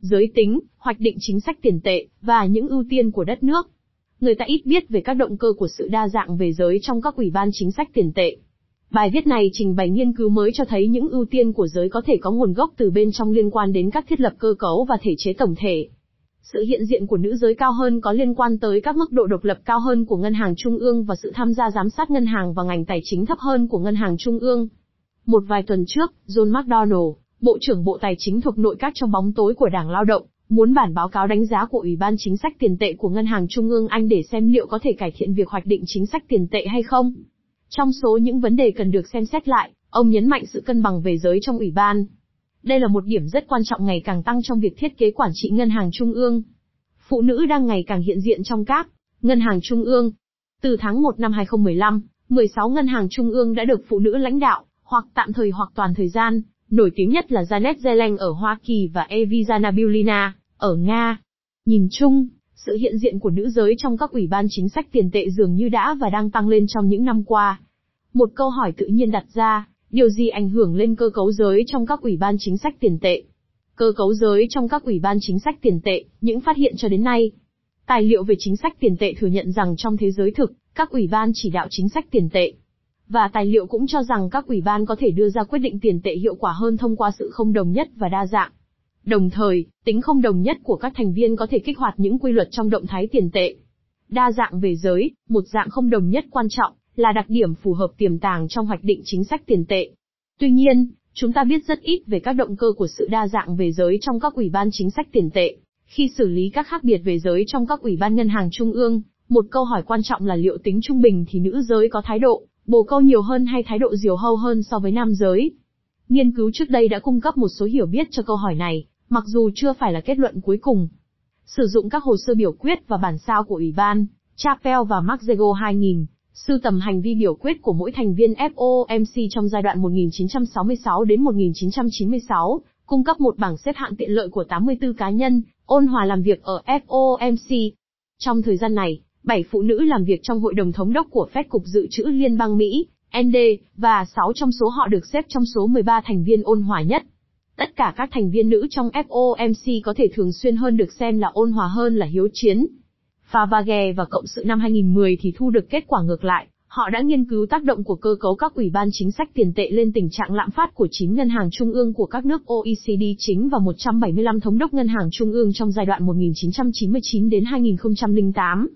giới tính, hoạch định chính sách tiền tệ, và những ưu tiên của đất nước. Người ta ít biết về các động cơ của sự đa dạng về giới trong các ủy ban chính sách tiền tệ. Bài viết này trình bày nghiên cứu mới cho thấy những ưu tiên của giới có thể có nguồn gốc từ bên trong liên quan đến các thiết lập cơ cấu và thể chế tổng thể. Sự hiện diện của nữ giới cao hơn có liên quan tới các mức độ độc lập cao hơn của ngân hàng trung ương và sự tham gia giám sát ngân hàng và ngành tài chính thấp hơn của ngân hàng trung ương. Một vài tuần trước, John McDonald. Bộ trưởng Bộ Tài chính thuộc nội các trong bóng tối của Đảng Lao động, muốn bản báo cáo đánh giá của Ủy ban Chính sách Tiền tệ của Ngân hàng Trung ương Anh để xem liệu có thể cải thiện việc hoạch định chính sách tiền tệ hay không. Trong số những vấn đề cần được xem xét lại, ông nhấn mạnh sự cân bằng về giới trong Ủy ban. Đây là một điểm rất quan trọng ngày càng tăng trong việc thiết kế quản trị Ngân hàng Trung ương. Phụ nữ đang ngày càng hiện diện trong các ngân hàng trung ương. Từ tháng 1 năm 2015, 16 ngân hàng trung ương đã được phụ nữ lãnh đạo, hoặc tạm thời hoặc toàn thời gian, nổi tiếng nhất là Janet Yellen ở Hoa Kỳ và Evizana Nabiulina ở Nga. Nhìn chung, sự hiện diện của nữ giới trong các ủy ban chính sách tiền tệ dường như đã và đang tăng lên trong những năm qua. Một câu hỏi tự nhiên đặt ra, điều gì ảnh hưởng lên cơ cấu giới trong các ủy ban chính sách tiền tệ? Cơ cấu giới trong các ủy ban chính sách tiền tệ, những phát hiện cho đến nay. Tài liệu về chính sách tiền tệ thừa nhận rằng trong thế giới thực, các ủy ban chỉ đạo chính sách tiền tệ. Và tài liệu cũng cho rằng các ủy ban có thể đưa ra quyết định tiền tệ hiệu quả hơn thông qua sự không đồng nhất và đa dạng. Đồng thời, tính không đồng nhất của các thành viên có thể kích hoạt những quy luật trong động thái tiền tệ. Đa dạng về giới, một dạng không đồng nhất quan trọng, là đặc điểm phù hợp tiềm tàng trong hoạch định chính sách tiền tệ. Tuy nhiên, chúng ta biết rất ít về các động cơ của sự đa dạng về giới trong các ủy ban chính sách tiền tệ. Khi xử lý các khác biệt về giới trong các ủy ban ngân hàng trung ương, một câu hỏi quan trọng là liệu tính trung bình thì nữ giới có thái độ bồ câu nhiều hơn hay thái độ diều hâu hơn so với nam giới. Nghiên cứu trước đây đã cung cấp một số hiểu biết cho câu hỏi này, mặc dù chưa phải là kết luận cuối cùng. Sử dụng các hồ sơ biểu quyết và bản sao của Ủy ban, Chapel và Maxego 2000, sưu tầm hành vi biểu quyết của mỗi thành viên FOMC trong giai đoạn 1966 đến 1996, cung cấp một bảng xếp hạng tiện lợi của 84 cá nhân, ôn hòa làm việc ở FOMC. Trong thời gian này, 7 phụ nữ làm việc trong hội đồng thống đốc của Fed Cục Dự trữ Liên bang Mỹ, ND, và 6 trong số họ được xếp trong số 13 thành viên ôn hòa nhất. Tất cả các thành viên nữ trong FOMC có thể thường xuyên hơn được xem là ôn hòa hơn là hiếu chiến. Favage và Cộng sự năm 2010 thì thu được kết quả ngược lại, họ đã nghiên cứu tác động của cơ cấu các ủy ban chính sách tiền tệ lên tình trạng lạm phát của 9 ngân hàng trung ương của các nước OECD chính và 175 thống đốc ngân hàng trung ương trong giai đoạn 1999 đến 2008.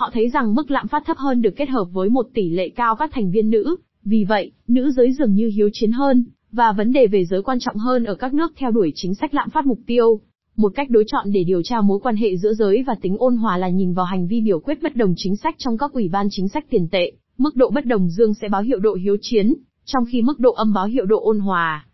Họ thấy rằng mức lạm phát thấp hơn được kết hợp với một tỷ lệ cao các thành viên nữ, vì vậy, nữ giới dường như hiếu chiến hơn, và vấn đề về giới quan trọng hơn ở các nước theo đuổi chính sách lạm phát mục tiêu. Một cách đối chọn để điều tra mối quan hệ giữa giới và tính ôn hòa là nhìn vào hành vi biểu quyết bất đồng chính sách trong các ủy ban chính sách tiền tệ, mức độ bất đồng dương sẽ báo hiệu độ hiếu chiến, trong khi mức độ âm báo hiệu độ ôn hòa.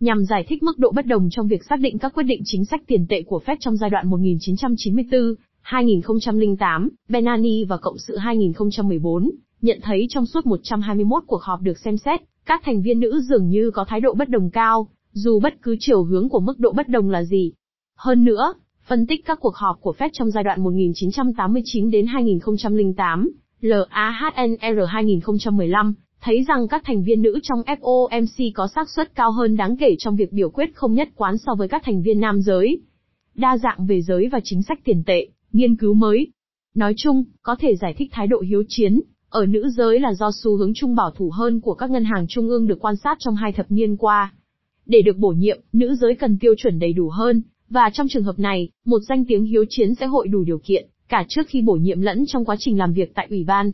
Nhằm giải thích mức độ bất đồng trong việc xác định các quyết định chính sách tiền tệ của Fed trong giai đoạn 1994, 2008, Benani và Cộng sự 2014, nhận thấy trong suốt 121 cuộc họp được xem xét, các thành viên nữ dường như có thái độ bất đồng cao, dù bất cứ chiều hướng của mức độ bất đồng là gì. Hơn nữa, phân tích các cuộc họp của Fed trong giai đoạn 1989 đến 2008, LAHNR 2015, thấy rằng các thành viên nữ trong FOMC có xác suất cao hơn đáng kể trong việc biểu quyết không nhất quán so với các thành viên nam giới. Đa dạng về giới và chính sách tiền tệ, Nghiên cứu mới. Nói chung, có thể giải thích thái độ hiếu chiến, ở nữ giới là do xu hướng chung bảo thủ hơn của các ngân hàng trung ương được quan sát trong hai thập niên qua. Để được bổ nhiệm, nữ giới cần tiêu chuẩn đầy đủ hơn, và trong trường hợp này, một danh tiếng hiếu chiến sẽ hội đủ điều kiện, cả trước khi bổ nhiệm lẫn trong quá trình làm việc tại ủy ban.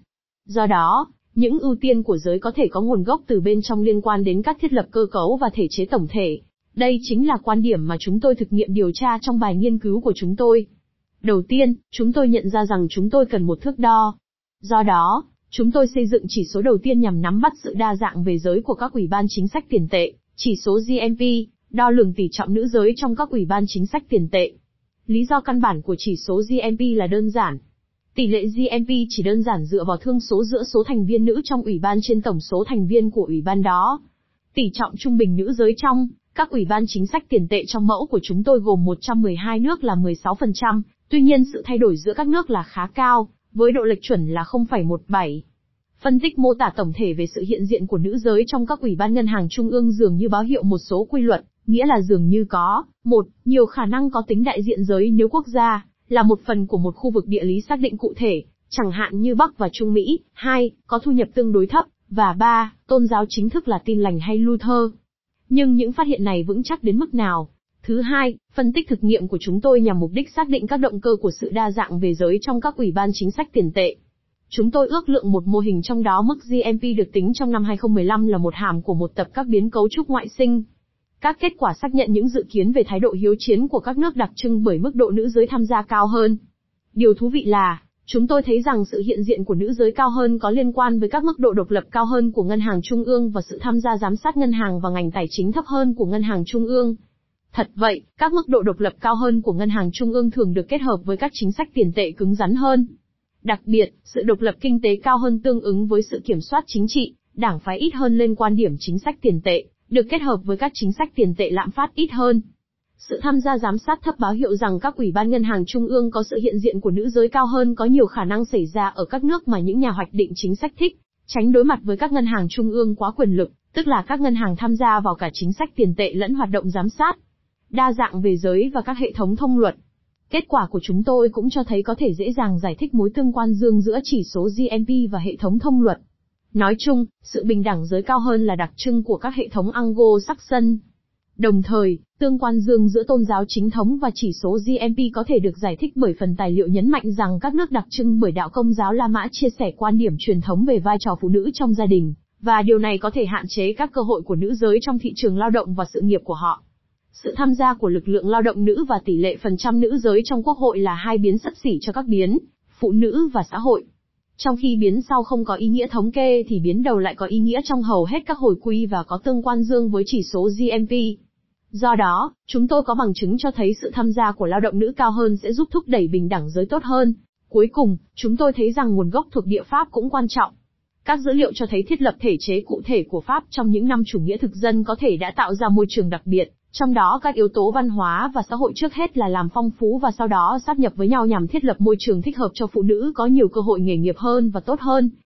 Do đó, những ưu tiên của giới có thể có nguồn gốc từ bên trong liên quan đến các thiết lập cơ cấu và thể chế tổng thể. Đây chính là quan điểm mà chúng tôi thực nghiệm điều tra trong bài nghiên cứu của chúng tôi. Đầu tiên, chúng tôi nhận ra rằng chúng tôi cần một thước đo. Do đó, chúng tôi xây dựng chỉ số đầu tiên nhằm nắm bắt sự đa dạng về giới của các ủy ban chính sách tiền tệ, chỉ số GMP, đo lường tỷ trọng nữ giới trong các ủy ban chính sách tiền tệ. Lý do căn bản của chỉ số GMP là đơn giản. Tỷ lệ GMP chỉ đơn giản dựa vào thương số giữa số thành viên nữ trong ủy ban trên tổng số thành viên của ủy ban đó. Tỷ trọng trung bình nữ giới trong các ủy ban chính sách tiền tệ trong mẫu của chúng tôi gồm 112 nước là 16%, Tuy nhiên sự thay đổi giữa các nước là khá cao, với độ lệch chuẩn là 0,17. Phân tích mô tả tổng thể về sự hiện diện của nữ giới trong các ủy ban ngân hàng trung ương dường như báo hiệu một số quy luật, nghĩa là dường như có, một, nhiều khả năng có tính đại diện giới nếu quốc gia là một phần của một khu vực địa lý xác định cụ thể, chẳng hạn như Bắc và Trung Mỹ, hai, có thu nhập tương đối thấp, và ba, tôn giáo chính thức là tin lành hay Luther. Nhưng những phát hiện này vững chắc đến mức nào? Thứ hai, phân tích thực nghiệm của chúng tôi nhằm mục đích xác định các động cơ của sự đa dạng về giới trong các ủy ban chính sách tiền tệ. Chúng tôi ước lượng một mô hình trong đó mức GMP được tính trong năm 2015 là một hàm của một tập các biến cấu trúc ngoại sinh. Các kết quả xác nhận những dự kiến về thái độ hiếu chiến của các nước đặc trưng bởi mức độ nữ giới tham gia cao hơn. Điều thú vị là, chúng tôi thấy rằng sự hiện diện của nữ giới cao hơn có liên quan với các mức độ độc lập cao hơn của ngân hàng trung ương và sự tham gia giám sát ngân hàng và ngành tài chính thấp hơn của ngân hàng trung ương. Thật vậy, các mức độ độc lập cao hơn của ngân hàng trung ương thường được kết hợp với các chính sách tiền tệ cứng rắn hơn. Đặc biệt, sự độc lập kinh tế cao hơn tương ứng với sự kiểm soát chính trị, đảng phái ít hơn lên quan điểm chính sách tiền tệ, được kết hợp với các chính sách tiền tệ lạm phát ít hơn. Sự tham gia giám sát thấp báo hiệu rằng các ủy ban ngân hàng trung ương có sự hiện diện của nữ giới cao hơn có nhiều khả năng xảy ra ở các nước mà những nhà hoạch định chính sách thích, tránh đối mặt với các ngân hàng trung ương quá quyền lực, tức là các ngân hàng tham gia vào cả chính sách tiền tệ lẫn hoạt động giám sát. Đa dạng về giới và các hệ thống thông luật. Kết quả của chúng tôi cũng cho thấy có thể dễ dàng giải thích mối tương quan dương giữa chỉ số GNP và hệ thống thông luật. Nói chung, sự bình đẳng giới cao hơn là đặc trưng của các hệ thống Anglo-Saxon. Đồng thời, tương quan dương giữa tôn giáo chính thống và chỉ số GMP có thể được giải thích bởi phần tài liệu nhấn mạnh rằng các nước đặc trưng bởi đạo công giáo La Mã chia sẻ quan điểm truyền thống về vai trò phụ nữ trong gia đình, và điều này có thể hạn chế các cơ hội của nữ giới trong thị trường lao động và sự nghiệp của họ. Sự tham gia của lực lượng lao động nữ và tỷ lệ phần trăm nữ giới trong quốc hội là hai biến sấp xỉ cho các biến, phụ nữ và xã hội. Trong khi biến sau không có ý nghĩa thống kê thì biến đầu lại có ý nghĩa trong hầu hết các hồi quy và có tương quan dương với chỉ số GMP. Do đó, chúng tôi có bằng chứng cho thấy sự tham gia của lao động nữ cao hơn sẽ giúp thúc đẩy bình đẳng giới tốt hơn. Cuối cùng, chúng tôi thấy rằng nguồn gốc thuộc địa Pháp cũng quan trọng. Các dữ liệu cho thấy thiết lập thể chế cụ thể của Pháp trong những năm chủ nghĩa thực dân có thể đã tạo ra môi trường đặc biệt, trong đó các yếu tố văn hóa và xã hội trước hết là làm phong phú và sau đó sáp nhập với nhau nhằm thiết lập môi trường thích hợp cho phụ nữ có nhiều cơ hội nghề nghiệp hơn và tốt hơn.